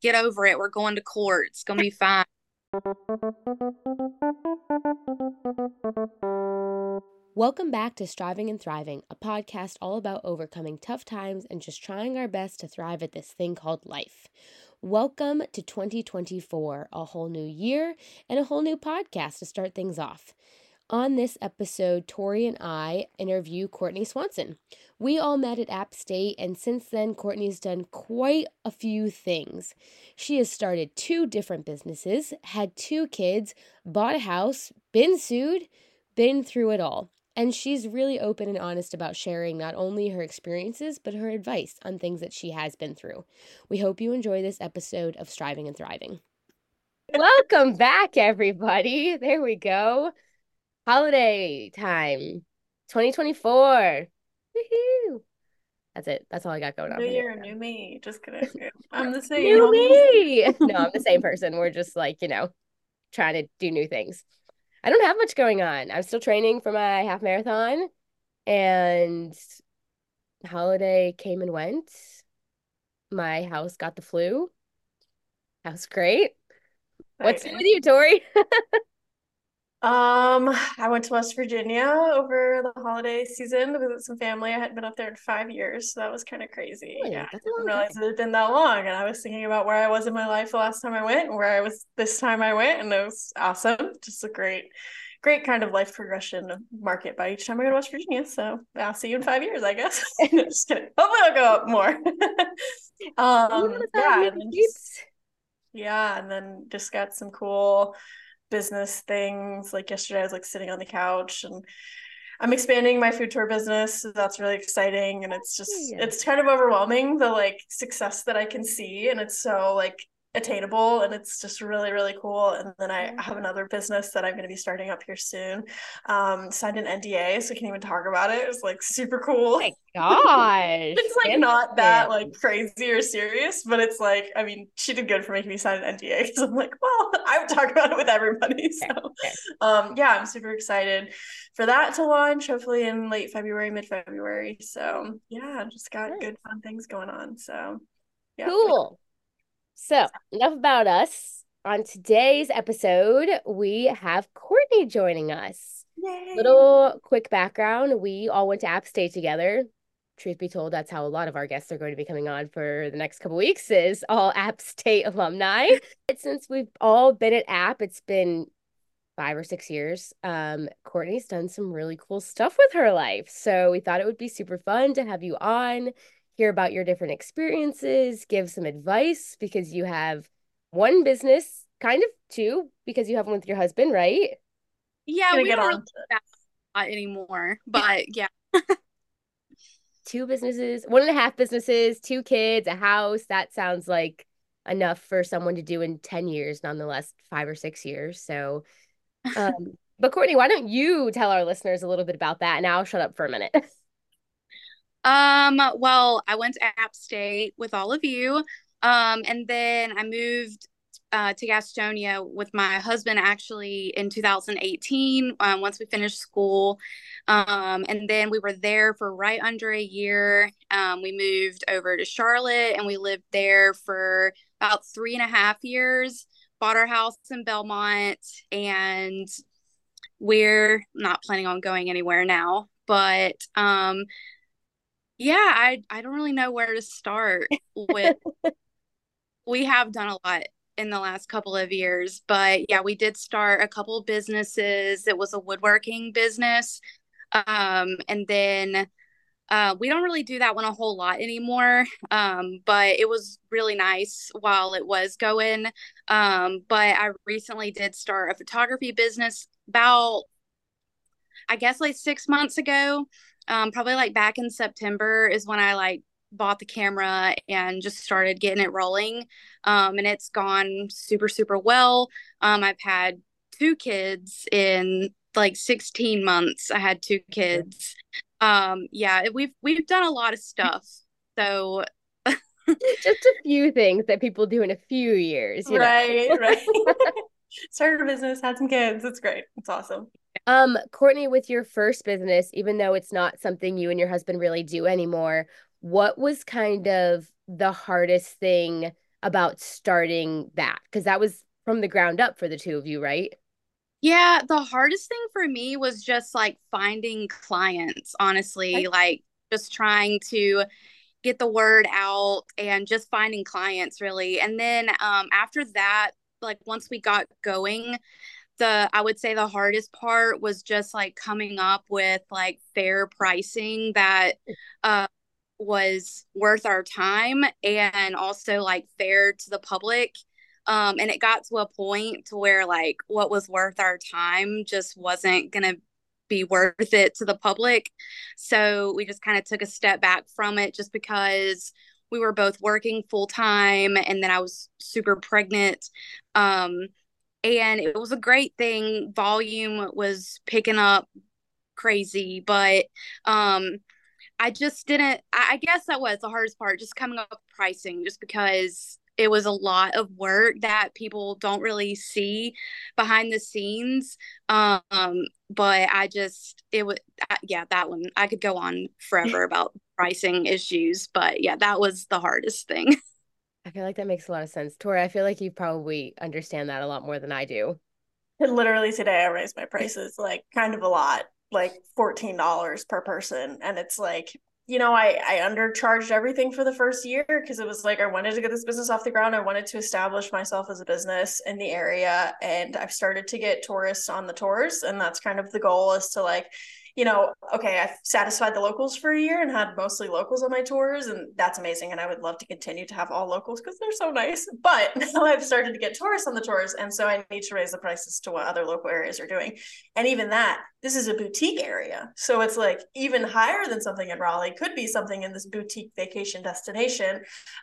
get over it. We're going to court. It's gonna be fine. Welcome back to Striving and Thriving, a podcast all about overcoming tough times and just trying our best to thrive at this thing called life. Welcome to 2024, a whole new year and a whole new podcast to start things off. On this episode, Tori and I interview Courtney Swanson. We all met at App State, and since then, Courtney's done quite a few things. She has started two different businesses, had two kids, bought a house, been sued, been through it all. And she's really open and honest about sharing not only her experiences, but her advice on things that she has been through. We hope you enjoy this episode of Striving and Thriving. Welcome back, everybody. There we go. Holiday time 2024. Woohoo. That's it. That's all I got going on. New year, new me. Just kidding. I'm the same. New me. no, I'm the same person. We're just like, you know, trying to do new things. I don't have much going on. I'm still training for my half marathon and holiday came and went. My house got the flu. That was great. What's with you, Tori? um, I went to West Virginia over the holiday season to visit some family. I hadn't been up there in five years, so that was kind of crazy. Really? Yeah, I didn't realize time. it had been that long, and I was thinking about where I was in my life the last time I went, and where I was this time I went, and it was awesome. Just a great, great kind of life progression market by each time I go to West Virginia. So I'll see you in five years, I guess. Just kidding. Hopefully, I'll go up more. um, yeah, and just- yeah, and then just got some cool business things. Like yesterday, I was like sitting on the couch and I'm expanding my food tour business. So that's really exciting. And it's just, Yeah. it's kind of overwhelming the like success that I can see. And it's so like attainable and it's just really, really cool. And then I have another business that I'm going to be starting up here soon. Um, signed an NDA, so I can't even talk about it. It's like super cool. Oh my gosh. It's like not that like crazy or serious, but it's like I mean, she did good for making me sign an NDA because I'm like, well, I would talk about it with everybody. So, okay. um, yeah, I'm super excited for that to launch hopefully in late February, mid February. So, yeah, just got good fun things going on. So, yeah, Cool. So, enough about us. On today's episode, we have Courtney joining us. Yay. Little quick background we all went to App State together. Truth be told, that's how a lot of our guests are going to be coming on for the next couple weeks is all App State alumni. Since we've all been at App, it's been five or six years. Um, Courtney's done some really cool stuff with her life. So we thought it would be super fun to have you on, hear about your different experiences, give some advice because you have one business, kind of two, because you have one with your husband, right? Yeah, we get don't on really to that anymore. But yeah. two businesses, one and a half businesses, two kids, a house. That sounds like enough for someone to do in 10 years, nonetheless, five or six years. So, um, but Courtney, why don't you tell our listeners a little bit about that? And I'll shut up for a minute. Um, well, I went to App State with all of you. Um, and then I moved uh, to Gastonia with my husband actually in 2018, um, once we finished school. Um, and then we were there for right under a year. Um, we moved over to Charlotte and we lived there for about three and a half years, bought our house in Belmont, and we're not planning on going anywhere now. But um, yeah, I I don't really know where to start with. we have done a lot in the last couple of years, but yeah, we did start a couple of businesses. It was a woodworking business. Um, and then uh, we don't really do that one a whole lot anymore. Um, but it was really nice while it was going. Um, but I recently did start a photography business about, I guess, like six months ago um, probably like back in September is when I like bought the camera and just started getting it rolling. Um, and it's gone super, super well. Um, I've had two kids in like 16 months. I had two kids. Um, yeah, we've we've done a lot of stuff. So Just a few things that people do in a few years, you know. right, right. Started a business, had some kids. It's great. It's awesome. Um, Courtney, with your first business, even though it's not something you and your husband really do anymore, what was kind of the hardest thing about starting that? Because that was from the ground up for the two of you, right? Yeah, the hardest thing for me was just like finding clients, honestly, okay. like just trying to get the word out and just finding clients really. And then um after that, like once we got going, the I would say the hardest part was just like coming up with like fair pricing that uh was worth our time and also like fair to the public um, and it got to a point to where like what was worth our time just wasn't gonna be worth it to the public. So we just kind of took a step back from it just because we were both working full time and then I was super pregnant. Um, and it was a great thing. Volume was picking up crazy, but um I just didn't I, I guess that was the hardest part, just coming up with pricing, just because it was a lot of work that people don't really see behind the scenes um but i just it was yeah that one i could go on forever about pricing issues but yeah that was the hardest thing i feel like that makes a lot of sense tori i feel like you probably understand that a lot more than i do literally today i raised my prices like kind of a lot like $14 per person and it's like you know, I I undercharged everything for the first year because it was like I wanted to get this business off the ground. I wanted to establish myself as a business in the area, and I've started to get tourists on the tours, and that's kind of the goal is to like you know, okay, I've satisfied the locals for a year and had mostly locals on my tours, and that's amazing. And I would love to continue to have all locals because they're so nice. But now I've started to get tourists on the tours, and so I need to raise the prices to what other local areas are doing. And even that, this is a boutique area, so it's like even higher than something in Raleigh. Could be something in this boutique vacation destination,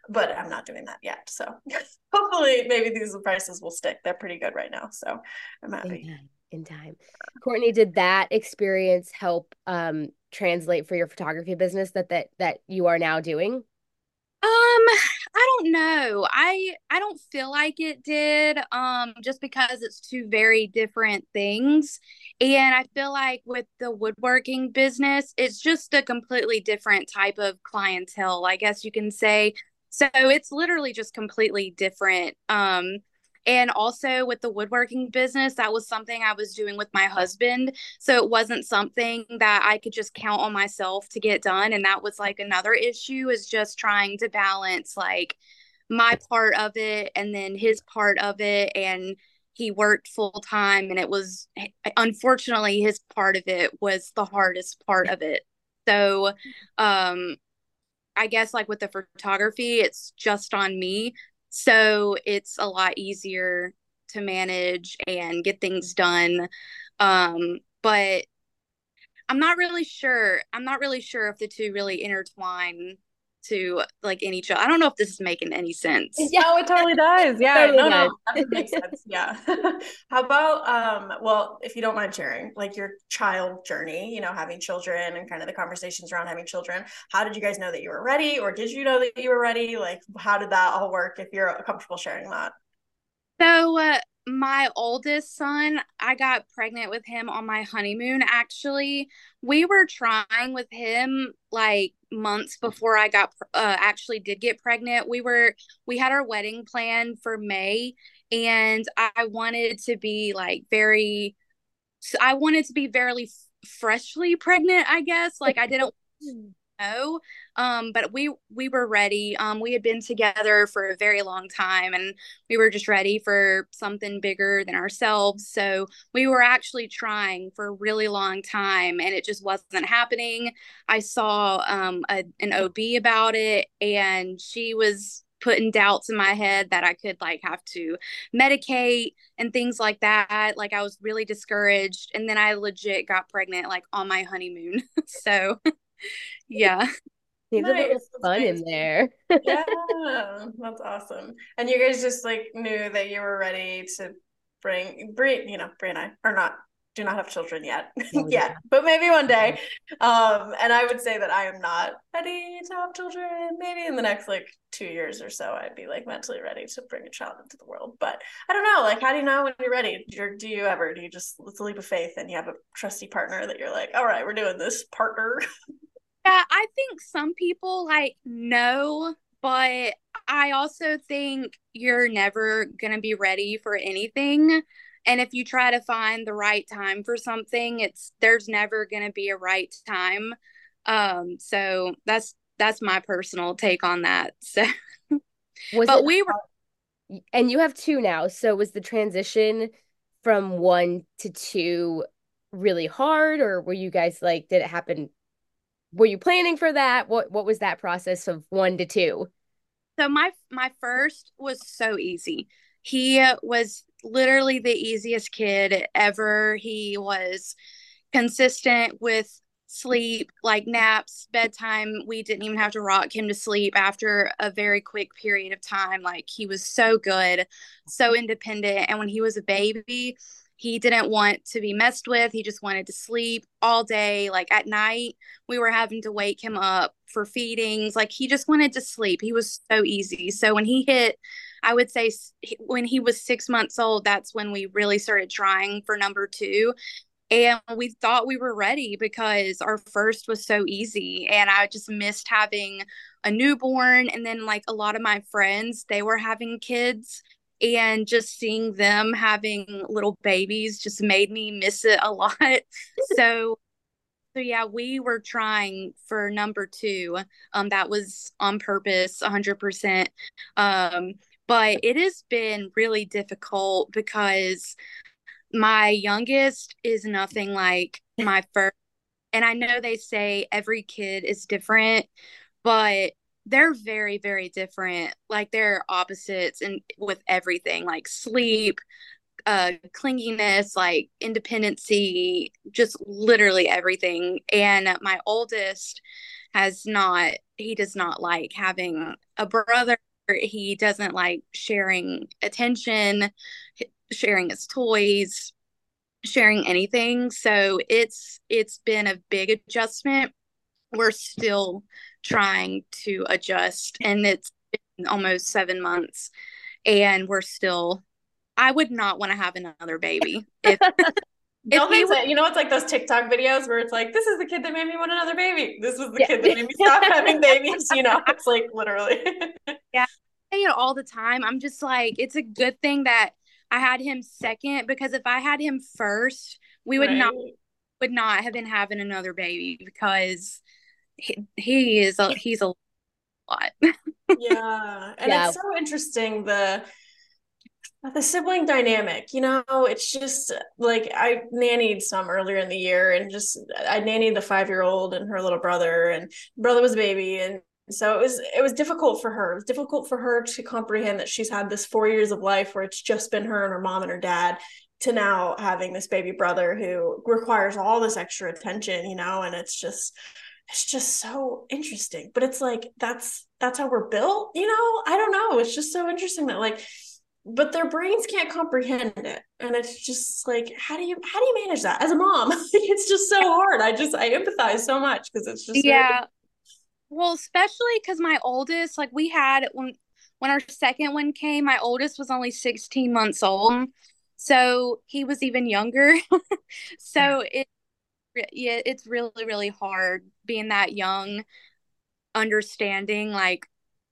but I'm not doing that yet. So hopefully, maybe these prices will stick. They're pretty good right now, so I'm happy in time. Courtney, did that experience help um translate for your photography business that that that you are now doing? Um, I don't know. I I don't feel like it did um just because it's two very different things. And I feel like with the woodworking business, it's just a completely different type of clientele, I guess you can say. So it's literally just completely different. Um and also with the woodworking business, that was something I was doing with my husband. So it wasn't something that I could just count on myself to get done. And that was like another issue is just trying to balance like my part of it and then his part of it. And he worked full time. And it was, unfortunately, his part of it was the hardest part of it. So, um, I guess like with the photography, it's just on me so it's a lot easier to manage and get things done. Um, but I'm not really sure. I'm not really sure if the two really intertwine to like any child. I don't know if this is making any sense. Yeah, it totally does. Yeah, totally no, does. no, that makes sense. Yeah. How about um? Well, if you don't mind sharing, like your child journey, you know, having children and kind of the conversations around having children. How did you guys know that you were ready, or did you know that you were ready? Like, how did that all work? If you're comfortable sharing that. So, uh, my oldest son, I got pregnant with him on my honeymoon. Actually, we were trying with him like months before I got uh, actually did get pregnant. We were we had our wedding plan for May, and I wanted to be like very. I wanted to be very freshly pregnant. I guess like I didn't know. Um, but we we were ready. Um, we had been together for a very long time, and we were just ready for something bigger than ourselves. So we were actually trying for a really long time, and it just wasn't happening. I saw um, a, an OB about it, and she was putting doubts in my head that I could like have to medicate and things like that. Like I was really discouraged. And then I legit got pregnant like on my honeymoon. so yeah. Need nice. a little fun in there. yeah, that's awesome. And you guys just like knew that you were ready to bring bring you know Brie and I are not do not have children yet oh, yet but maybe one day. Um and i would say that i am not ready to have children. Maybe in the next like two years or so i'd be like mentally ready to bring a child into the world. But i don't know like how do you know when you're ready? Do, do you ever? Do you just it's a leap of faith and you have a trusty partner that you're like all right we're doing this partner yeah i think some people like know but I also think you're never going to be ready for anything. And if you try to find the right time for something, it's there's never going to be a right time. Um, so that's that's my personal take on that. So, was but it, we were, and you have two now. So was the transition from one to two really hard, or were you guys like, did it happen? Were you planning for that? What What was that process of one to two? So my my first was so easy. He was literally the easiest kid ever. He was consistent with sleep, like naps, bedtime. We didn't even have to rock him to sleep after a very quick period of time. Like he was so good, so independent. And when he was a baby, he didn't want to be messed with. He just wanted to sleep all day. Like at night, we were having to wake him up for feedings. Like he just wanted to sleep. He was so easy. So when he hit, I would say when he was six months old, that's when we really started trying for number two. And we thought we were ready because our first was so easy. And I just missed having a newborn. And then, like a lot of my friends, they were having kids and just seeing them having little babies just made me miss it a lot. so so yeah, we were trying for number 2. Um that was on purpose 100%. Um but it has been really difficult because my youngest is nothing like my first and I know they say every kid is different, but they're very very different. Like they're opposites and with everything like sleep uh clinginess like independency just literally everything. And my oldest has not he does not like having a brother. He doesn't like sharing attention sharing his toys sharing anything. So it's it's been a big adjustment we're still trying to adjust and it's been almost seven months and we're still i would not want to have another baby if Don't say, you know, it's like those TikTok videos where it's like, this is the kid that made me want another baby. This was the yeah. kid that made me stop having babies. You know, it's like literally. yeah. I say it all the time. I'm just like, it's a good thing that I had him second because if I had him first, we would right. not would not have been having another baby because he, he is a he's a lot. yeah. And yeah. it's so interesting the the sibling dynamic, you know, it's just like I nannied some earlier in the year and just I nannied the five year old and her little brother and brother was a baby and so it was it was difficult for her. It was difficult for her to comprehend that she's had this four years of life where it's just been her and her mom and her dad to now having this baby brother who requires all this extra attention, you know, and it's just it's just so interesting. But it's like that's that's how we're built, you know? I don't know. It's just so interesting that like but their brains can't comprehend it and it's just like how do you how do you manage that as a mom it's just so hard i just i empathize so much because it's just yeah well especially because my oldest like we had when when our second one came my oldest was only 16 months old so he was even younger so it yeah, it's really really hard being that young, understanding like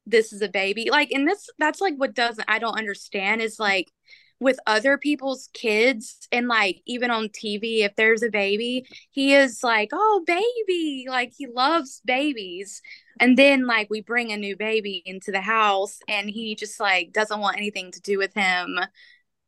this is a baby. Like, and this that's like what doesn't I don't understand is like with other people's kids and like even on TV, if there's a baby, he is like, oh, baby. Like he loves babies. And then like we bring a new baby into the house and he just like doesn't want anything to do with him,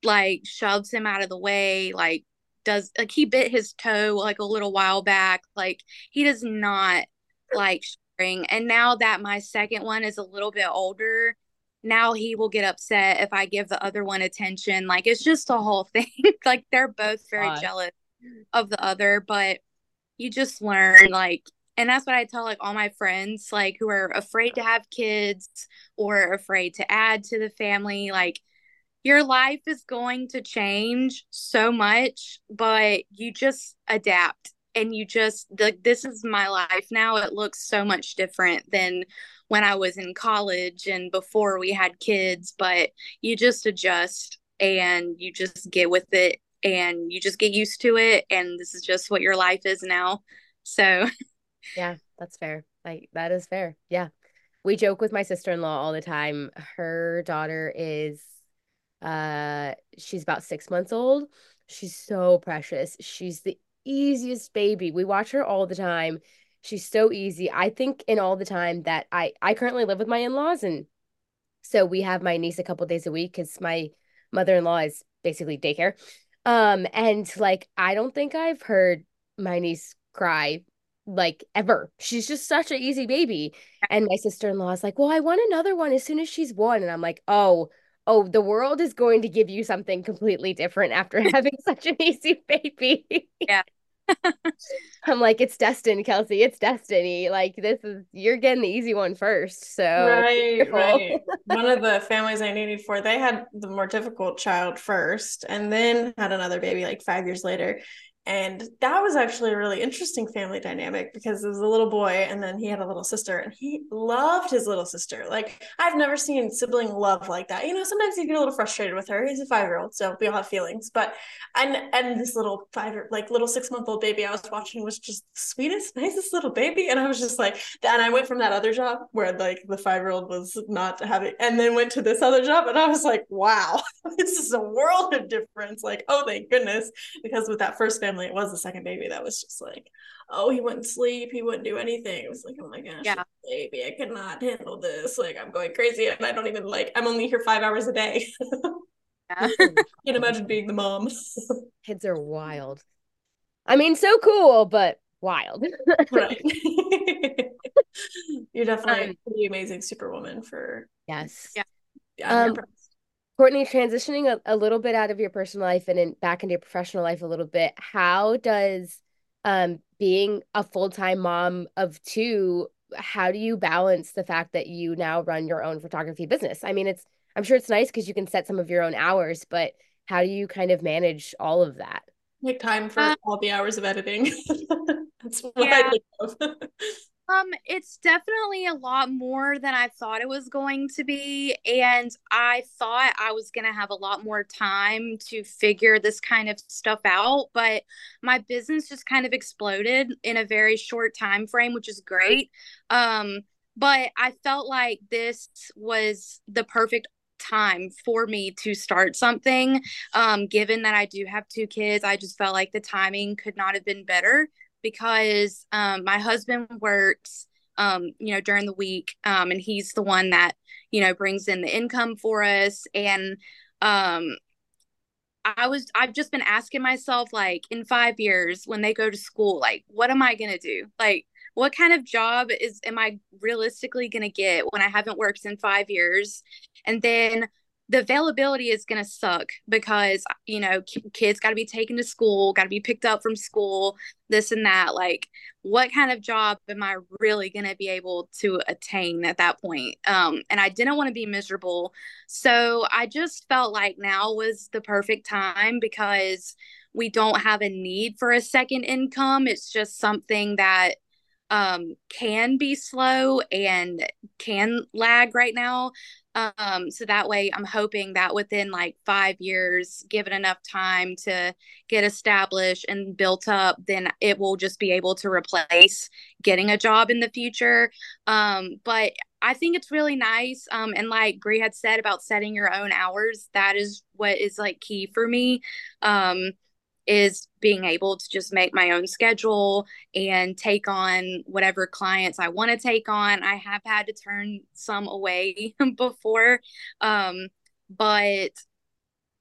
like shoves him out of the way, like does like he bit his toe like a little while back. Like he does not like sharing. And now that my second one is a little bit older, now he will get upset if I give the other one attention. Like it's just a whole thing. like they're both very God. jealous of the other, but you just learn like and that's what I tell like all my friends like who are afraid to have kids or afraid to add to the family like your life is going to change so much, but you just adapt and you just like this is my life now. It looks so much different than when I was in college and before we had kids, but you just adjust and you just get with it and you just get used to it and this is just what your life is now. So Yeah, that's fair. Like that is fair. Yeah we joke with my sister-in-law all the time. Her daughter is uh she's about 6 months old. She's so precious. She's the easiest baby. We watch her all the time. She's so easy. I think in all the time that I I currently live with my in-laws and so we have my niece a couple days a week cuz my mother-in-law is basically daycare. Um and like I don't think I've heard my niece cry like ever. She's just such an easy baby. And my sister-in-law is like, "Well, I want another one as soon as she's one." And I'm like, "Oh, oh, the world is going to give you something completely different after having such an easy baby." Yeah. I'm like, it's destiny, Kelsey. It's destiny. Like this is you're getting the easy one first. So right, right. one of the families I needed for, they had the more difficult child first, and then had another baby like five years later. And that was actually a really interesting family dynamic because it was a little boy and then he had a little sister and he loved his little sister. Like I've never seen sibling love like that. You know, sometimes you get a little frustrated with her. He's a five year old, so we all have feelings. But and and this little five like little six month old baby I was watching was just the sweetest, nicest little baby. And I was just like, and I went from that other job where like the five year old was not having, and then went to this other job and I was like, wow, this is a world of difference. Like, oh thank goodness, because with that first family family, it was the second baby that was just like, oh, he wouldn't sleep, he wouldn't do anything. It was like, oh my gosh, yeah. baby, I cannot handle this. Like, I'm going crazy, and I don't even like. I'm only here five hours a day. yeah. Can't imagine being the mom. Kids are wild. I mean, so cool, but wild. right. You're definitely um, a pretty amazing superwoman for yes. Yeah. Yeah. Um, Courtney, transitioning a, a little bit out of your personal life and in, back into your professional life a little bit, how does um, being a full time mom of two, how do you balance the fact that you now run your own photography business? I mean, it's I'm sure it's nice because you can set some of your own hours, but how do you kind of manage all of that? Make time for uh, all the hours of editing. That's what yeah. I think of. Um, it's definitely a lot more than I thought it was going to be. And I thought I was going to have a lot more time to figure this kind of stuff out. But my business just kind of exploded in a very short time frame, which is great. Um, but I felt like this was the perfect time for me to start something um given that I do have two kids I just felt like the timing could not have been better because um, my husband works, um, you know, during the week, um, and he's the one that you know brings in the income for us. And um, I was, I've just been asking myself, like, in five years when they go to school, like, what am I gonna do? Like, what kind of job is am I realistically gonna get when I haven't worked in five years? And then the availability is going to suck because you know kids got to be taken to school got to be picked up from school this and that like what kind of job am i really going to be able to attain at that point? Um and i didn't want to be miserable. So i just felt like now was the perfect time because we don't have a need for a second income. It's just something that um can be slow and can lag right now um, so that way I'm hoping that within like five years, given enough time to get established and built up, then it will just be able to replace getting a job in the future. Um, but I think it's really nice. Um, and like Bree had said about setting your own hours, that is what is like key for me. Um, is being able to just make my own schedule and take on whatever clients I want to take on. I have had to turn some away before. Um, but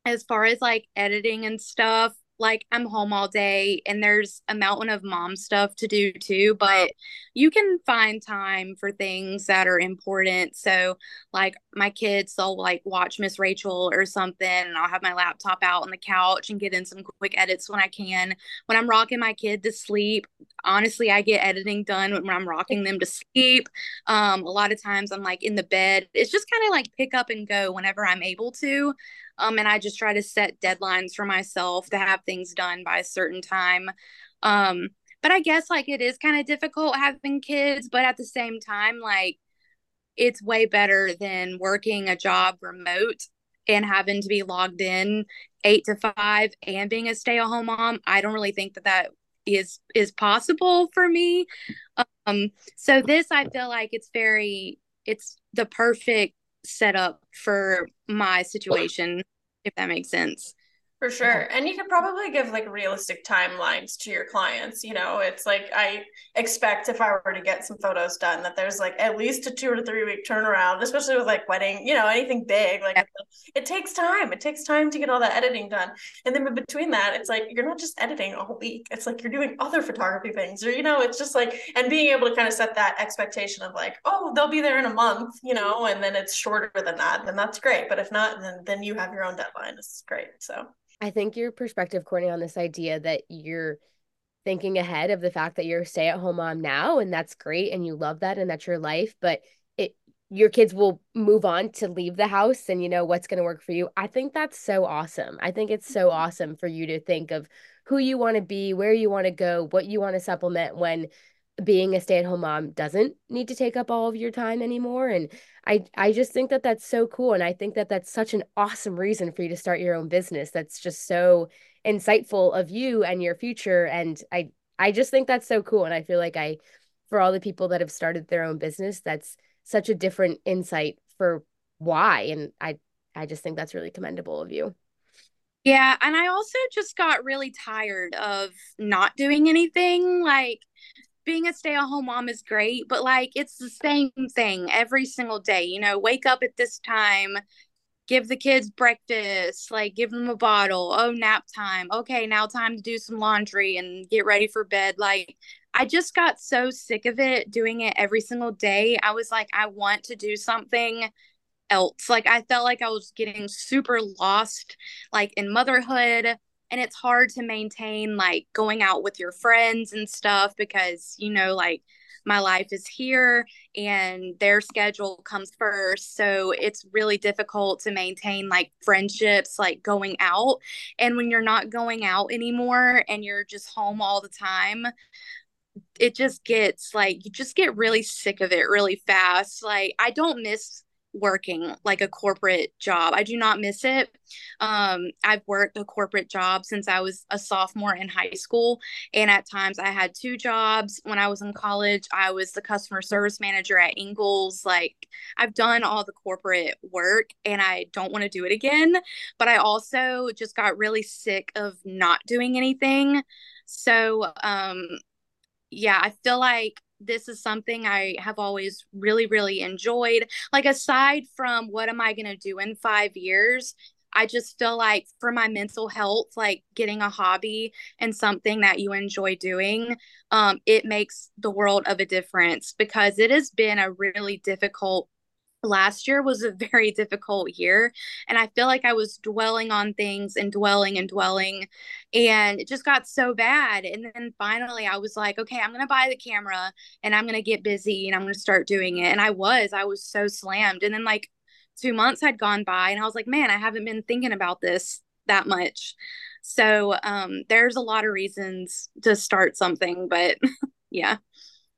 as far as like editing and stuff, like I'm home all day and there's a mountain of mom stuff to do too, but you can find time for things that are important. So like my kids, they'll like watch Miss Rachel or something and I'll have my laptop out on the couch and get in some quick edits when I can. When I'm rocking my kid to sleep, honestly, I get editing done when I'm rocking them to sleep. Um, a lot of times I'm like in the bed. It's just kind of like pick up and go whenever I'm able to. Um, and I just try to set deadlines for myself to have things done by a certain time. Um, but I guess like it is kind of difficult having kids, but at the same time, like it's way better than working a job remote and having to be logged in eight to five and being a stay-at-home mom. I don't really think that that is is possible for me. Um, so this I feel like it's very it's the perfect setup for my situation, if that makes sense. For sure. And you could probably give like realistic timelines to your clients. You know, it's like I expect if I were to get some photos done that there's like at least a two or three week turnaround, especially with like wedding, you know, anything big. Like yeah. it takes time. It takes time to get all that editing done. And then between that, it's like you're not just editing a whole week. It's like you're doing other photography things. Or, you know, it's just like and being able to kind of set that expectation of like, oh, they'll be there in a month, you know, and then it's shorter than that, then that's great. But if not, then then you have your own deadline. It's great. So I think your perspective, Courtney, on this idea that you're thinking ahead of the fact that you're a stay at home mom now, and that's great, and you love that, and that's your life, but it your kids will move on to leave the house and you know what's going to work for you. I think that's so awesome. I think it's so mm-hmm. awesome for you to think of who you want to be, where you want to go, what you want to supplement when being a stay-at-home mom doesn't need to take up all of your time anymore and i i just think that that's so cool and i think that that's such an awesome reason for you to start your own business that's just so insightful of you and your future and i i just think that's so cool and i feel like i for all the people that have started their own business that's such a different insight for why and i i just think that's really commendable of you. Yeah and i also just got really tired of not doing anything like being a stay-at-home mom is great, but like it's the same thing every single day. You know, wake up at this time, give the kids breakfast, like give them a bottle. Oh, nap time. Okay, now time to do some laundry and get ready for bed. Like I just got so sick of it doing it every single day. I was like I want to do something else. Like I felt like I was getting super lost like in motherhood and it's hard to maintain like going out with your friends and stuff because you know like my life is here and their schedule comes first so it's really difficult to maintain like friendships like going out. And when you're not going out anymore and you're just home all the time it just gets like you just get really sick of it really fast. Like i don't miss working like a corporate job. I do not miss it. Um, I've worked a corporate job since I was a sophomore in high school. And at times I had two jobs. When I was in college, I was the customer service manager at Ingles. Like I've done all the corporate work and I don't want to do it again. But I also just got really sick of not doing anything. So, um, yeah, I feel like this is something I have always really, really enjoyed. Like, aside from what am I going to do in five years, I just feel like for my mental health, like getting a hobby and something that you enjoy doing, um, it makes the world of a difference because it has been a really difficult last year was a very difficult year and i feel like i was dwelling on things and dwelling and dwelling and it just got so bad and then finally i was like okay i'm going to buy the camera and i'm going to get busy and i'm going to start doing it and i was i was so slammed and then like 2 months had gone by and i was like man i haven't been thinking about this that much. So um there's a lot of reasons to start something but yeah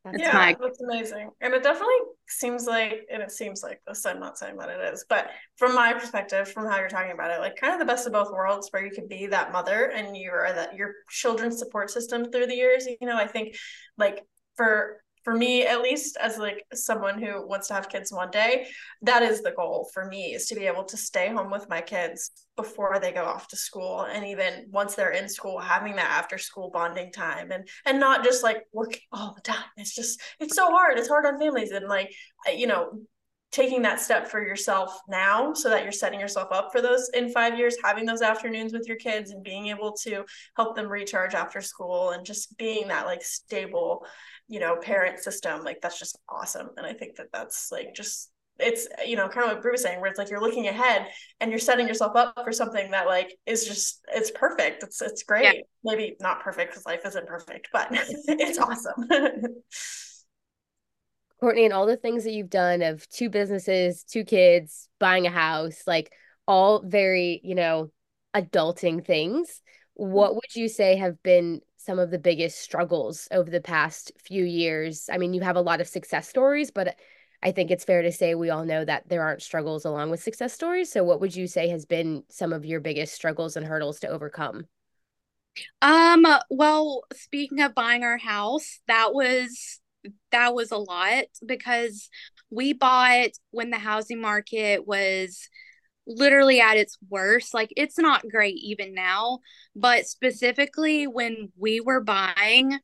that's yeah, my... that's amazing. And it definitely seems like, and it seems like this, I'm not saying that it is, but from my perspective, from how you're talking about it, like kind of the best of both worlds where you can be that mother and you are that your children's support system through the years. You know, I think like for for me at least as like someone who wants to have kids one day that is the goal for me is to be able to stay home with my kids before they go off to school and even once they're in school having that after school bonding time and and not just like working all the time. It's just it's so hard. It's hard on families and like uh, you know taking that step for yourself now so that you're setting yourself up for those in five years having those afternoons with your kids and being able to help them recharge after school and just being that like stable you know parent system like that's just awesome. And i think that that's like just it's you know kind of what Brie was saying where it's like you're looking ahead and you're setting yourself up for something that like is just it's perfect. It's it's great. Yeah. maybe not perfect because life isn't perfect but it's awesome. Courtney and all the things that you've done of two businesses two kids buying a house like all very you know adulting things mm-hmm. what would you say have been some of the biggest struggles over the past few years? I mean, you have a lot of success stories, but I think it's fair to say we all know that there aren't struggles along with success stories. So, what would you say has been some of your biggest struggles and hurdles to overcome? Um, well, speaking of buying our house, that was that was a lot because we bought when the housing market was literally at its worst. Like it's not great even now, but specifically when we were buying,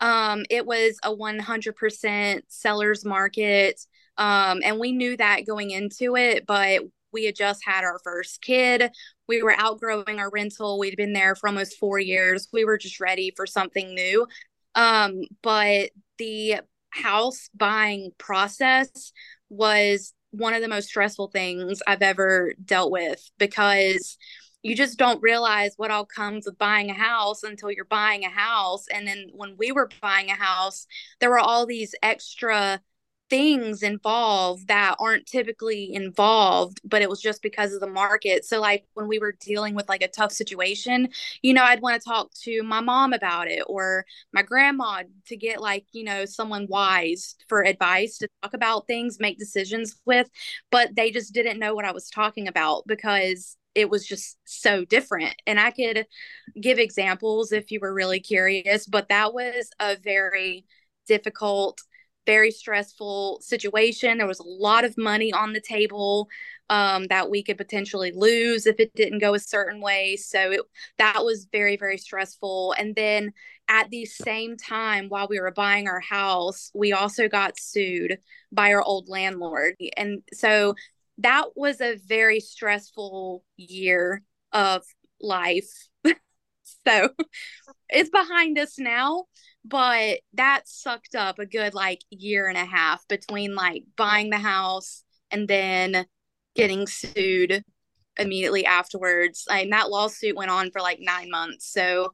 um, it was a 100% seller's market. Um, and we knew that going into it, but we had just had our first kid. We were outgrowing our rental. We'd been there for almost four years. We were just ready for something new. Um, but the house buying process was one of the most stressful things I've ever dealt with because you just don't realize what all comes with buying a house until you're buying a house. And then when we were buying a house, there were all these extra things involved that aren't typically involved but it was just because of the market. So like when we were dealing with like a tough situation you know i'd want to talk to my mom about it or my grandma to get like you know someone wise for advice to talk about things make decisions with but they just didn't know what i was talking about because it was just so different. And i could give examples if you were really curious but that was a very difficult very stressful situation. There was a lot of money on the table um, that we could potentially lose if it didn't go a certain way. So it, that was very, very stressful. And then at the same time, while we were buying our house, we also got sued by our old landlord. And so that was a very stressful year of life. so it's behind us now but that sucked up a good like year and a half between like buying the house and then getting sued immediately afterwards. And that lawsuit went on for like nine months. So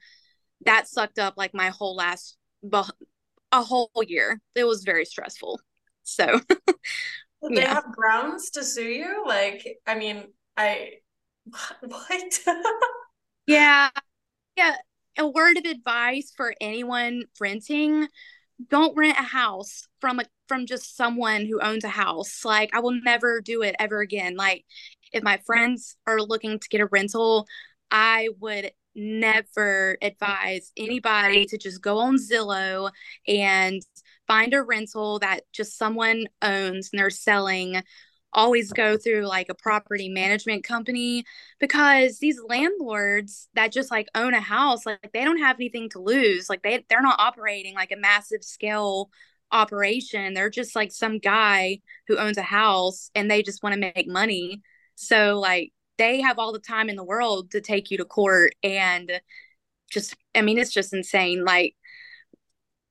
that sucked up like my whole last a whole year. It was very stressful. So they yeah. have grounds to sue you? Like, I mean, I what? yeah. Yeah a word of advice for anyone renting don't rent a house from a from just someone who owns a house. Like i will never do it ever again. Like if my friends are looking to get a rental i would never advise anybody to just go on zillow and find a rental that just someone owns and they're selling always go through like a property management company because these landlords that just like own a house like they don't have anything to lose. Like they they're not operating like a massive scale operation. They're just like some guy who owns a house and they just want to make money. So like they have all the time in the world to take you to court and just i mean it's just insane. Like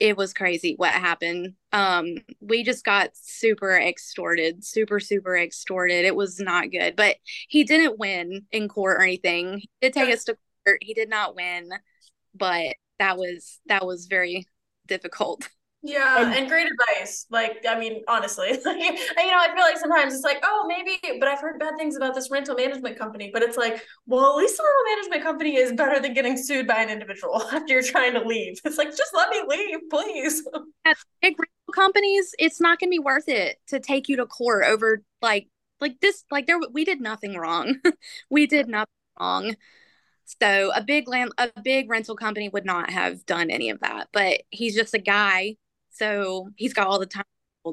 it was crazy what happened. Um, we just got super extorted, super, super extorted. It was not good, but he didn't win in court or anything. He did take us to court. He did not win, but that was that was very difficult. Yeah, and, and, great advice. Like, I mean, honestly, like, you know, I feel like sometimes it's like, oh, maybe, but I've heard bad things about this rental management company. But it's like, well, at least the rental management company is better than getting sued by an individual after you're trying to leave. It's like, just let me leave, please. At big rental companies, it's not going to be worth it to take you to court over like, like this, like there, we did nothing wrong. we did nothing wrong. So a big land, a big rental company would not have done any of that. But he's just a guy so he's got all the time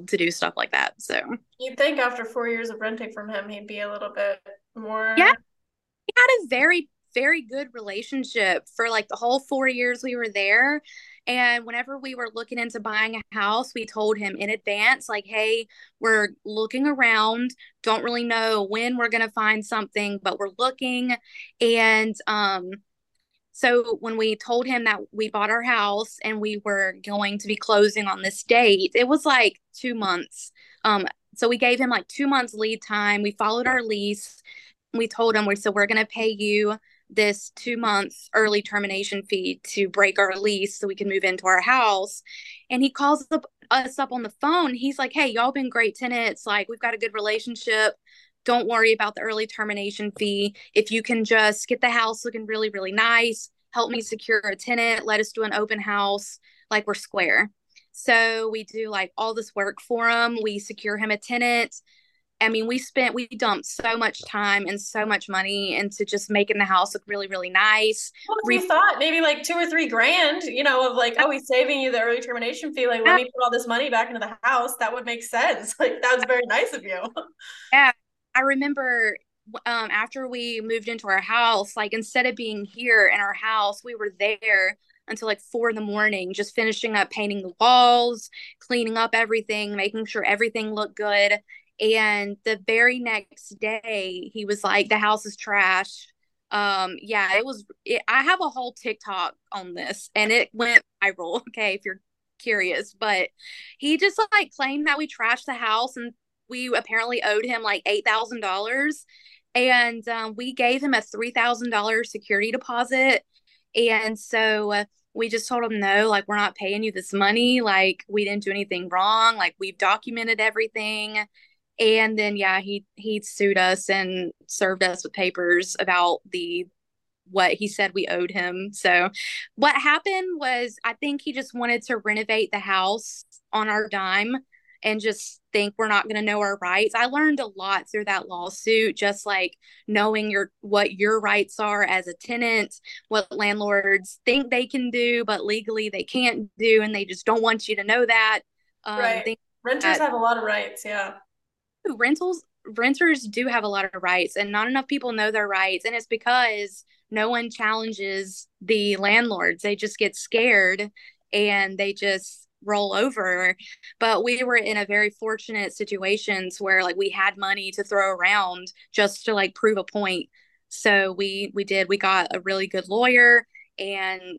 to do stuff like that. So you'd think after four years of renting from him, he'd be a little bit more. Yeah. He had a very, very good relationship for like the whole four years we were there. And whenever we were looking into buying a house, we told him in advance, like, hey, we're looking around, don't really know when we're going to find something, but we're looking. And um, so when we told him that we bought our house and we were going to be closing on this date, it was like two months. Um, so we gave him like two months lead time. We followed our lease. We told him we said we're going to pay you this two months early termination fee to break our lease so we can move into our house. And he calls up, us up on the phone. He's like, "Hey, y'all been great tenants. Like we've got a good relationship don't worry about the early termination fee. If you can just get the house looking really, really nice, help me secure a tenant, let us do an open house, like we're square. So we do like all this work for him. We secure him a tenant. I mean, we spent, we dumped so much time and so much money into just making the house look really, really nice. We thought maybe like two or three grand, you know, of like, oh, he's saving you the early termination fee. Like, let me put all this money back into the house. That would make sense. Like, that was very nice of you. Yeah. I remember um, after we moved into our house, like, instead of being here in our house, we were there until like four in the morning, just finishing up painting the walls, cleaning up everything, making sure everything looked good. And the very next day, he was like, the house is trash. Um, yeah, it was, it, I have a whole TikTok on this and it went viral. Okay. If you're curious, but he just like claimed that we trashed the house and we apparently owed him like $8,000. And um, we gave him a $3,000 security deposit. And so uh, we just told him, no, like, we're not paying you this money. Like, we didn't do anything wrong. Like, we've documented everything and then yeah he he sued us and served us with papers about the what he said we owed him so what happened was i think he just wanted to renovate the house on our dime and just think we're not going to know our rights. I learned a lot through that lawsuit just like knowing your what your rights are as a tenant what landlords think they can do but legally they can't do and they just don't want you to know that um, right. renters that, have a lot of rights yeah. Rentals renters do have a lot of rights and not enough people know their rights and it's because no one challenges the landlords. They just get scared and they just roll over but we were in a very fortunate situations where like we had money to throw around just to like prove a point so we we did we got a really good lawyer and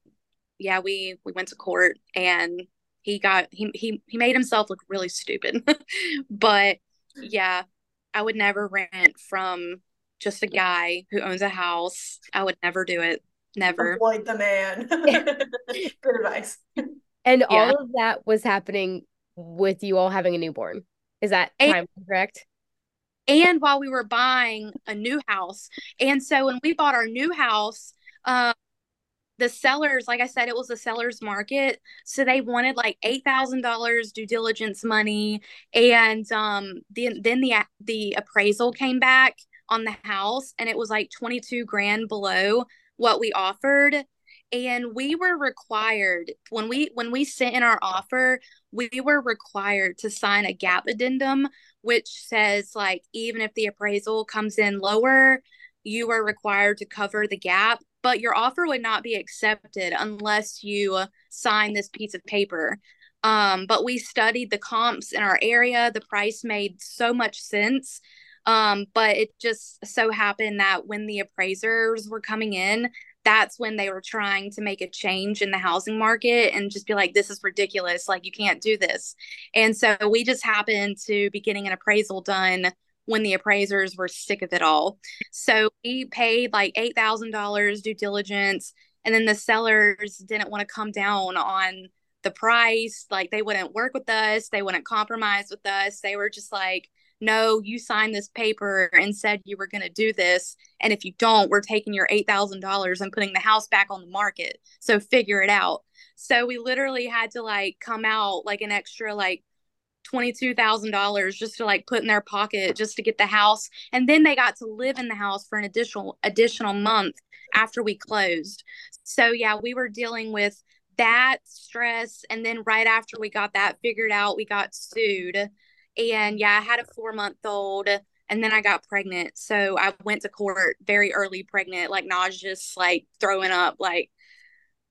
yeah we we went to court and he got he he, he made himself look really stupid but yeah, I would never rent from just a guy who owns a house. I would never do it. Never. Avoid the man. Good advice. And yeah. all of that was happening with you all having a newborn. Is that and, correct? And while we were buying a new house. And so when we bought our new house, um, the sellers, like I said, it was a seller's market. So they wanted like $8,000 due diligence money. And um, then, then the, the appraisal came back on the house and it was like 22 grand below what we offered and we were required when we when we sent in our offer we were required to sign a gap addendum which says like even if the appraisal comes in lower you are required to cover the gap but your offer would not be accepted unless you sign this piece of paper. Um, but we studied the comps in our area. The price made so much sense. Um, but it just so happened that when the appraisers were coming in, that's when they were trying to make a change in the housing market and just be like, this is ridiculous. Like, you can't do this. And so we just happened to be getting an appraisal done when the appraisers were sick of it all. So we paid like $8,000 due diligence. And then the sellers didn't want to come down on the price. Like they wouldn't work with us, they wouldn't compromise with us. They were just like, no, you signed this paper and said you were going to do this. And if you don't, we're taking your $8,000 and putting the house back on the market. So figure it out. So we literally had to like come out like an extra like $22,000 just to like put in their pocket just to get the house and then they got to live in the house for an additional additional month after we closed. So yeah, we were dealing with that stress and then right after we got that figured out, we got sued. And yeah, I had a 4 month old and then I got pregnant. So I went to court very early pregnant, like nauseous, like throwing up, like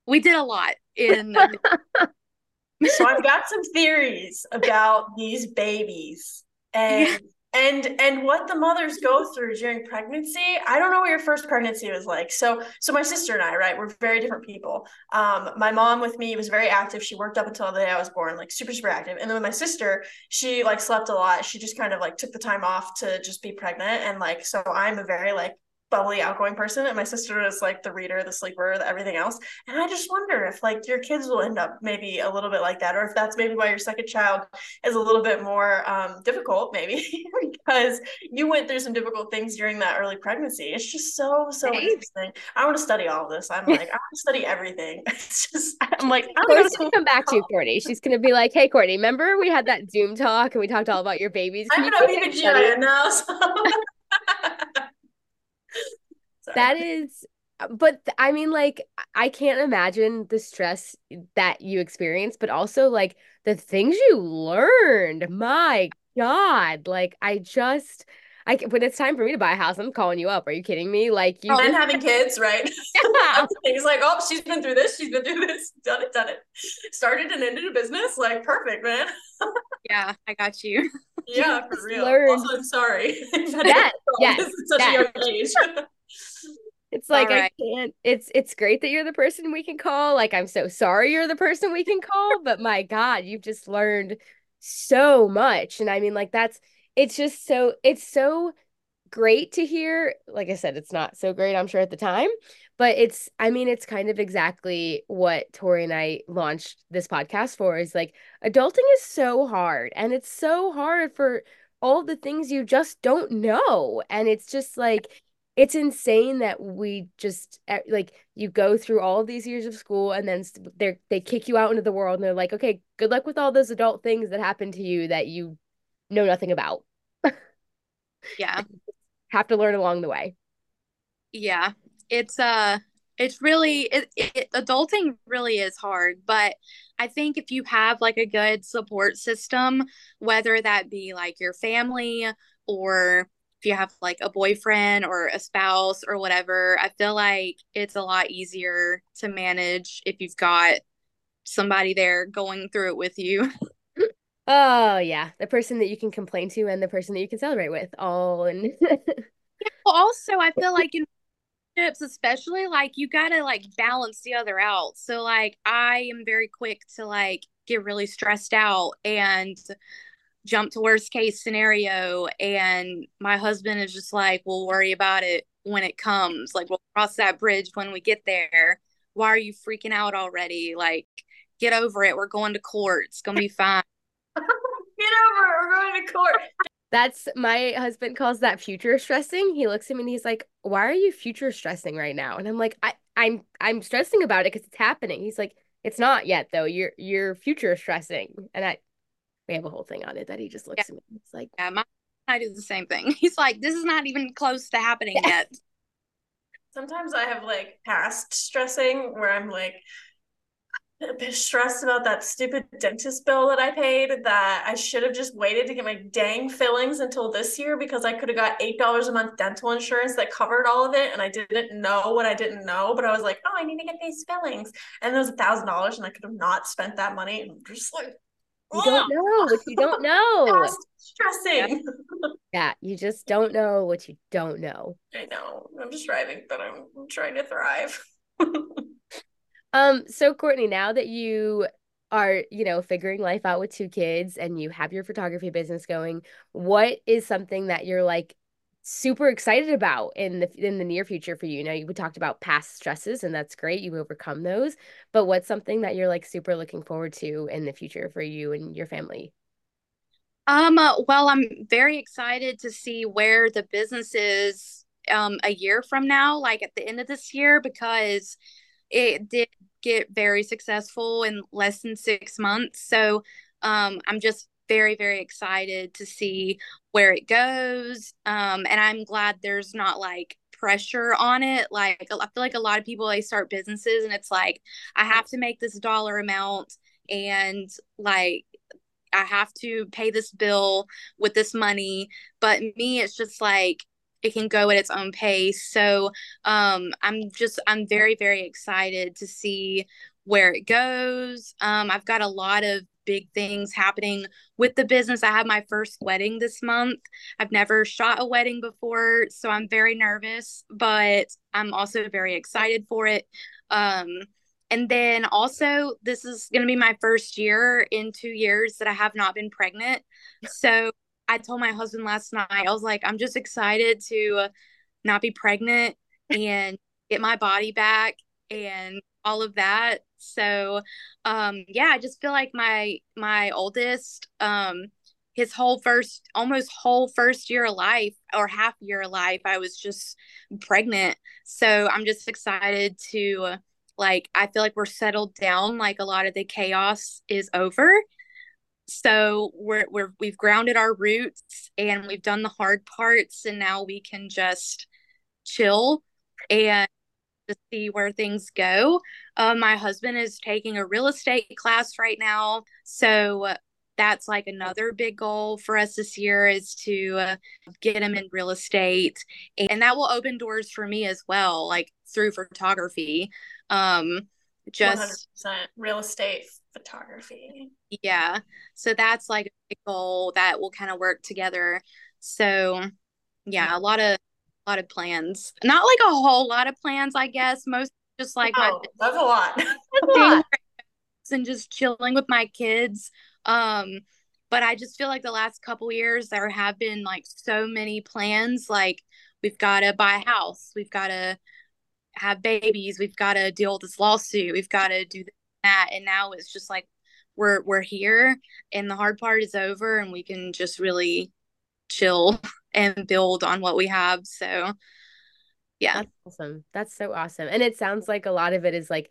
we did a lot in so I've got some theories about these babies and yeah. And and what the mothers go through during pregnancy. I don't know what your first pregnancy was like. So so my sister and I, right, we're very different people. Um, my mom with me was very active. She worked up until the day I was born, like super super active. And then with my sister, she like slept a lot. She just kind of like took the time off to just be pregnant and like so I'm a very like bubbly, outgoing person, and my sister is like the reader, the sleeper, the everything else. And I just wonder if like your kids will end up maybe a little bit like that, or if that's maybe why your second child is a little bit more um, difficult, maybe because you went through some difficult things during that early pregnancy. It's just so so Thanks. interesting. I want to study all of this. I'm like I want to study everything. It's just I'm like I'm gonna come back to you, Courtney. She's gonna be like, "Hey, Courtney, remember we had that Zoom talk and we talked all about your babies? Can I'm gonna be the giant now." So. That is but I mean, like, I can't imagine the stress that you experienced, but also like the things you learned. My God, like, I just, I when it's time for me to buy a house, I'm calling you up. Are you kidding me? Like, you oh, and having kids, right? Yeah. He's like, oh, she's been through this, she's been through this, done it, done it, started and ended a business. Like, perfect, man. yeah, I got you. Yeah, for real. Learned. Also, I'm sorry. yes, yes, such yes. a young age. It's like right. I can't. It's it's great that you're the person we can call. Like I'm so sorry you're the person we can call, but my God, you've just learned so much. And I mean, like that's it's just so it's so great to hear. Like I said, it's not so great, I'm sure, at the time, but it's I mean, it's kind of exactly what Tori and I launched this podcast for is like adulting is so hard and it's so hard for all the things you just don't know. And it's just like it's insane that we just like you go through all these years of school and then they they kick you out into the world and they're like okay good luck with all those adult things that happen to you that you know nothing about. Yeah. Have to learn along the way. Yeah. It's uh it's really it, it adulting really is hard but i think if you have like a good support system whether that be like your family or if you have like a boyfriend or a spouse or whatever, I feel like it's a lot easier to manage if you've got somebody there going through it with you. Oh yeah, the person that you can complain to and the person that you can celebrate with, all in. yeah, well, also, I feel like in relationships, especially, like you gotta like balance the other out. So, like, I am very quick to like get really stressed out, and jump to worst case scenario and my husband is just like we'll worry about it when it comes. Like we'll cross that bridge when we get there. Why are you freaking out already? Like get over it. We're going to court. It's gonna be fine. Get over it. We're going to court. That's my husband calls that future stressing. He looks at me and he's like why are you future stressing right now? And i'm like i i'm i'm stressing about it because it's happening. He's like it's not yet though. You're you're future stressing. And i we have a whole thing on it that he just looks yeah. at me. It's like, yeah, my I do the same thing. He's like, this is not even close to happening yeah. yet. Sometimes I have like past stressing where I'm like a bit stressed about that stupid dentist bill that I paid that I should have just waited to get my dang fillings until this year because I could have got eight dollars a month dental insurance that covered all of it and I didn't know what I didn't know, but I was like, oh, I need to get these fillings. And it was a thousand dollars and I could have not spent that money. And I'm just like, you don't know what you don't know. stressing. Yeah, you just don't know what you don't know. I know. I'm just striving, but I'm trying to thrive. um, so Courtney, now that you are, you know, figuring life out with two kids and you have your photography business going, what is something that you're like super excited about in the in the near future for you. Now you talked about past stresses and that's great. You overcome those. But what's something that you're like super looking forward to in the future for you and your family? Um uh, well, I'm very excited to see where the business is um a year from now, like at the end of this year because it did get very successful in less than 6 months. So um I'm just very very excited to see where it goes um and i'm glad there's not like pressure on it like i feel like a lot of people they start businesses and it's like i have to make this dollar amount and like i have to pay this bill with this money but me it's just like it can go at its own pace so um i'm just i'm very very excited to see where it goes um i've got a lot of big things happening with the business. I have my first wedding this month. I've never shot a wedding before, so I'm very nervous, but I'm also very excited for it. Um, and then also, this is going to be my first year in two years that I have not been pregnant. So I told my husband last night, I was like, I'm just excited to not be pregnant and get my body back and all of that. So um yeah, I just feel like my my oldest um his whole first almost whole first year of life or half year of life I was just pregnant. So I'm just excited to like I feel like we're settled down like a lot of the chaos is over. So we're we're we've grounded our roots and we've done the hard parts and now we can just chill and to see where things go. Uh, my husband is taking a real estate class right now. So that's like another big goal for us this year is to uh, get him in real estate. And that will open doors for me as well, like through photography. Um, just 100% real estate photography. Yeah. So that's like a goal that will kind of work together. So yeah, a lot of lot of plans. Not like a whole lot of plans, I guess. Most just like oh, my, that's a lot. that's a lot. and just chilling with my kids. Um, but I just feel like the last couple years there have been like so many plans. Like we've got to buy a house, we've got to have babies, we've got to deal with this lawsuit, we've got to do that, and now it's just like we're we're here, and the hard part is over, and we can just really chill and build on what we have. So yeah. That's awesome. That's so awesome. And it sounds like a lot of it is like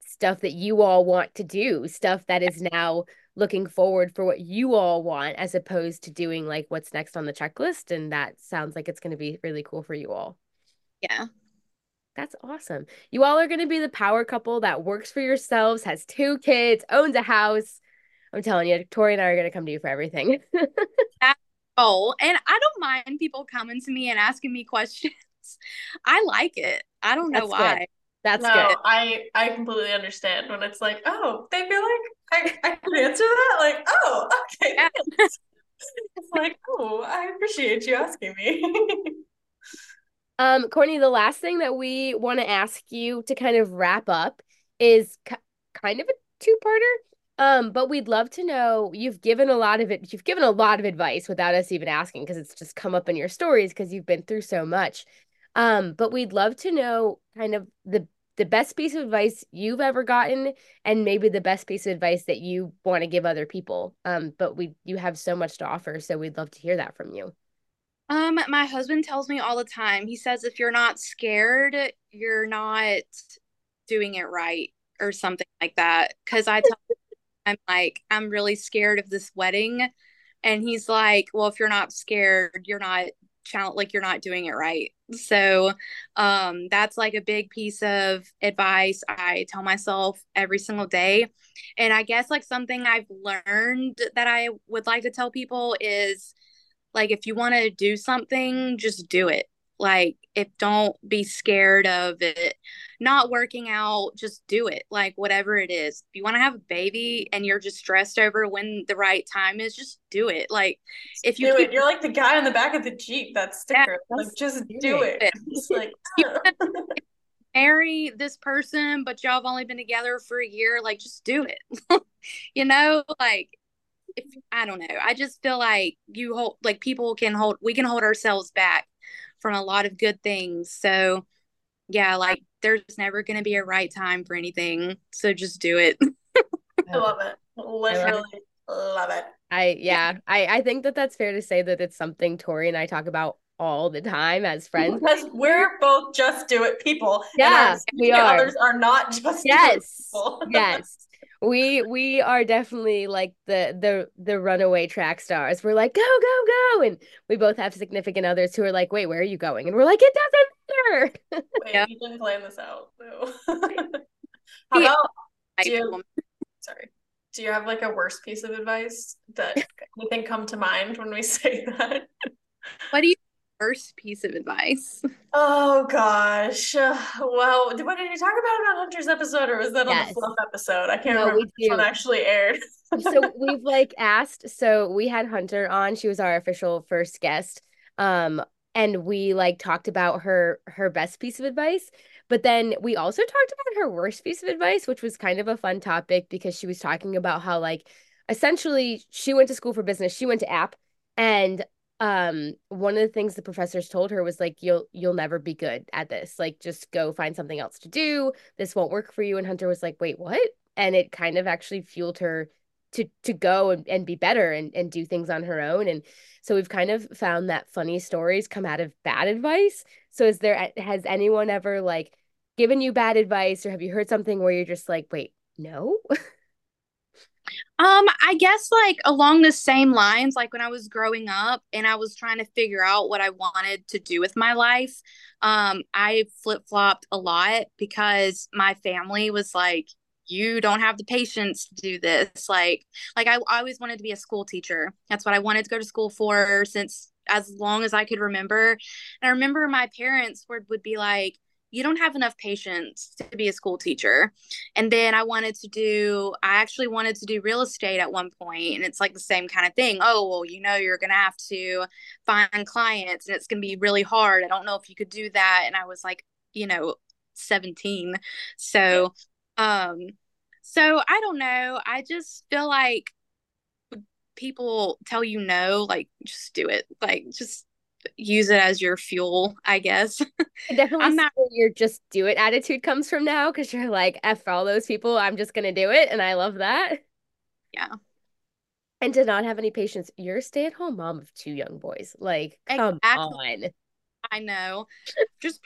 stuff that you all want to do, stuff that is now looking forward for what you all want as opposed to doing like what's next on the checklist and that sounds like it's going to be really cool for you all. Yeah. That's awesome. You all are going to be the power couple that works for yourselves, has two kids, owns a house. I'm telling you, Tori and I are going to come to you for everything. Oh, and I don't mind people coming to me and asking me questions. I like it. I don't know That's why. Good. That's no, good. I I completely understand when it's like, oh, they feel like I, I could answer that. Like, oh, okay. Yeah. it's like, oh, I appreciate you asking me. um, Courtney, the last thing that we want to ask you to kind of wrap up is kind of a two-parter. Um, but we'd love to know you've given a lot of it, you've given a lot of advice without us even asking because it's just come up in your stories because you've been through so much. Um, but we'd love to know kind of the the best piece of advice you've ever gotten and maybe the best piece of advice that you want to give other people. Um, but we you have so much to offer, so we'd love to hear that from you. Um, my husband tells me all the time. He says if you're not scared, you're not doing it right or something like that. Cause I tell I'm like, I'm really scared of this wedding. And he's like, Well, if you're not scared, you're not challenge like you're not doing it right. So um that's like a big piece of advice I tell myself every single day. And I guess like something I've learned that I would like to tell people is like if you want to do something, just do it like if don't be scared of it. Not working out just do it like whatever it is. If you want to have a baby and you're just stressed over when the right time is just do it like if you do keep, it you're like the guy on the back of the jeep that sticker yeah, like just do it, it. It's like marry this person but y'all have only been together for a year like just do it. You know like if i don't know i just feel like you hold like people can hold we can hold ourselves back from a lot of good things. So, yeah, like there's never going to be a right time for anything. So just do it. I love it. Literally love it. I yeah, I I think that that's fair to say that it's something Tori and I talk about all the time as friends because we're both just do it people. Yeah, we are. Others are not just yes, yes we we are definitely like the the the runaway track stars. We're like go go go, and we both have significant others who are like, wait, where are you going? And we're like, it doesn't matter. Wait, yeah. you didn't plan this out. So. How about do you, sorry? Do you have like a worst piece of advice that anything come to mind when we say that? What do you first piece of advice? Oh gosh. Well, what did you talk about it on Hunter's episode or was that yes. on the fluff episode? I can't no, remember which one actually aired. so we've like asked, so we had Hunter on. She was our official first guest. Um, and we like talked about her her best piece of advice. But then we also talked about her worst piece of advice, which was kind of a fun topic because she was talking about how like essentially she went to school for business. She went to app and um one of the things the professors told her was like you'll you'll never be good at this. Like just go find something else to do. This won't work for you. And hunter was like wait what? And it kind of actually fueled her to to go and, and be better and, and do things on her own. And so we've kind of found that funny stories come out of bad advice. So is there has anyone ever like given you bad advice or have you heard something where you're just like wait no Um, I guess like along the same lines, like when I was growing up and I was trying to figure out what I wanted to do with my life, um, I flip flopped a lot because my family was like, you don't have the patience to do this. Like, like I, I always wanted to be a school teacher. That's what I wanted to go to school for since as long as I could remember. And I remember my parents would, would be like, you don't have enough patience to be a school teacher. And then I wanted to do, I actually wanted to do real estate at one point, and it's like the same kind of thing. Oh, well, you know, you're going to have to find clients and it's going to be really hard. I don't know if you could do that. And I was like, you know, 17. So, um, so I don't know. I just feel like people tell you no, like just do it. Like just use it as your fuel, I guess. I definitely I'm not your just do it attitude comes from now because you're like, F all those people, I'm just gonna do it. And I love that. Yeah. And to not have any patience. You're a stay-at-home mom of two young boys. Like, come exactly. on. I know. Just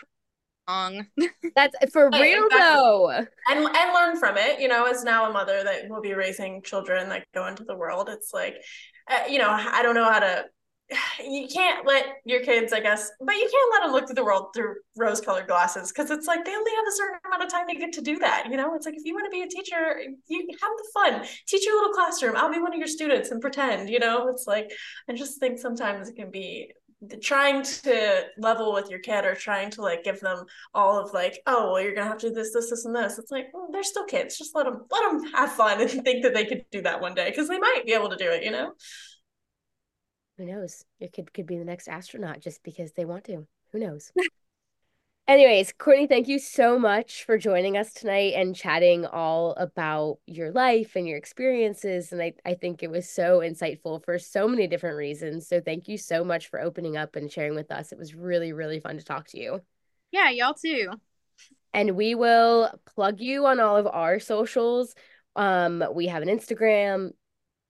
wrong. That's for real exactly. though. And and learn from it. You know, as now a mother that will be raising children that go into the world, it's like, uh, you know, I don't know how to you can't let your kids, I guess, but you can't let them look through the world through rose colored glasses because it's like they only have a certain amount of time to get to do that. You know, it's like if you want to be a teacher, you have the fun, teach your little classroom. I'll be one of your students and pretend, you know, it's like, I just think sometimes it can be trying to level with your kid or trying to like give them all of like oh well you're gonna have to do this this this and this. It's like well, they're still kids. Just let them let them have fun and think that they could do that one day because they might be able to do it you know who knows? Your kid could be the next astronaut just because they want to. Who knows? Anyways, Courtney, thank you so much for joining us tonight and chatting all about your life and your experiences. And I, I think it was so insightful for so many different reasons. So thank you so much for opening up and sharing with us. It was really, really fun to talk to you. Yeah, y'all too. And we will plug you on all of our socials. Um, we have an Instagram,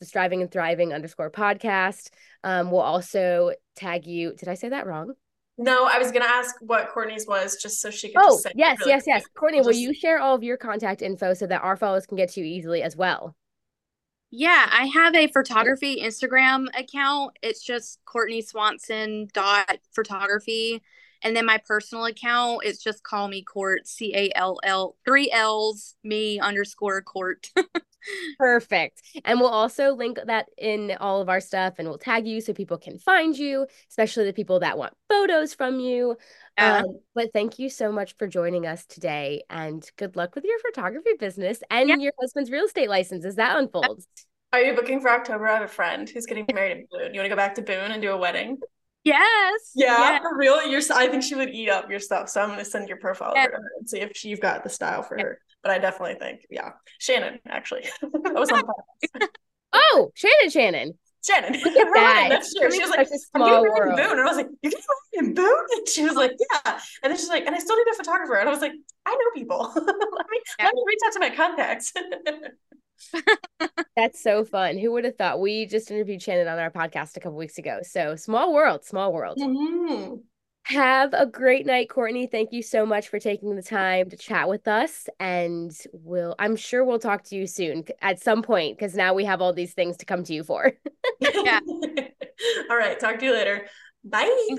the striving and thriving underscore podcast. Um, we'll also tag you. Did I say that wrong? No, I was gonna ask what Courtney's was just so she could. Oh, yes, really yes, quick. yes. Courtney, just... will you share all of your contact info so that our followers can get to you easily as well? Yeah, I have a photography Instagram account. It's just Courtney Swanson dot photography. And then my personal account is just call me court, C A L L, three L's, me underscore court. Perfect. And we'll also link that in all of our stuff and we'll tag you so people can find you, especially the people that want photos from you. Yeah. Um, but thank you so much for joining us today and good luck with your photography business and yeah. your husband's real estate license as that unfolds. Are you booking for October? I have a friend who's getting married in Boone. You want to go back to Boone and do a wedding? Yes. Yeah, yes. for real. Your I think she would eat up your stuff. So I'm gonna send your profile over to her and see if she, you've got the style for her. But I definitely think, yeah, Shannon actually. I was on the Oh, Shannon, Shannon. Shannon. Look at that. That's true. She was like, I'm getting married in Boone. And I was like, You're getting married in Boone? And she was like, Yeah. And then she's like, and I still need a photographer. And I was like, I know people. let me yeah. let me reach out to my contacts. That's so fun. Who would have thought? We just interviewed Shannon on our podcast a couple weeks ago. So small world, small world. Mm-hmm. Have a great night, Courtney. Thank you so much for taking the time to chat with us. And we'll, I'm sure we'll talk to you soon at some point because now we have all these things to come to you for. yeah. all right. Talk to you later. Bye.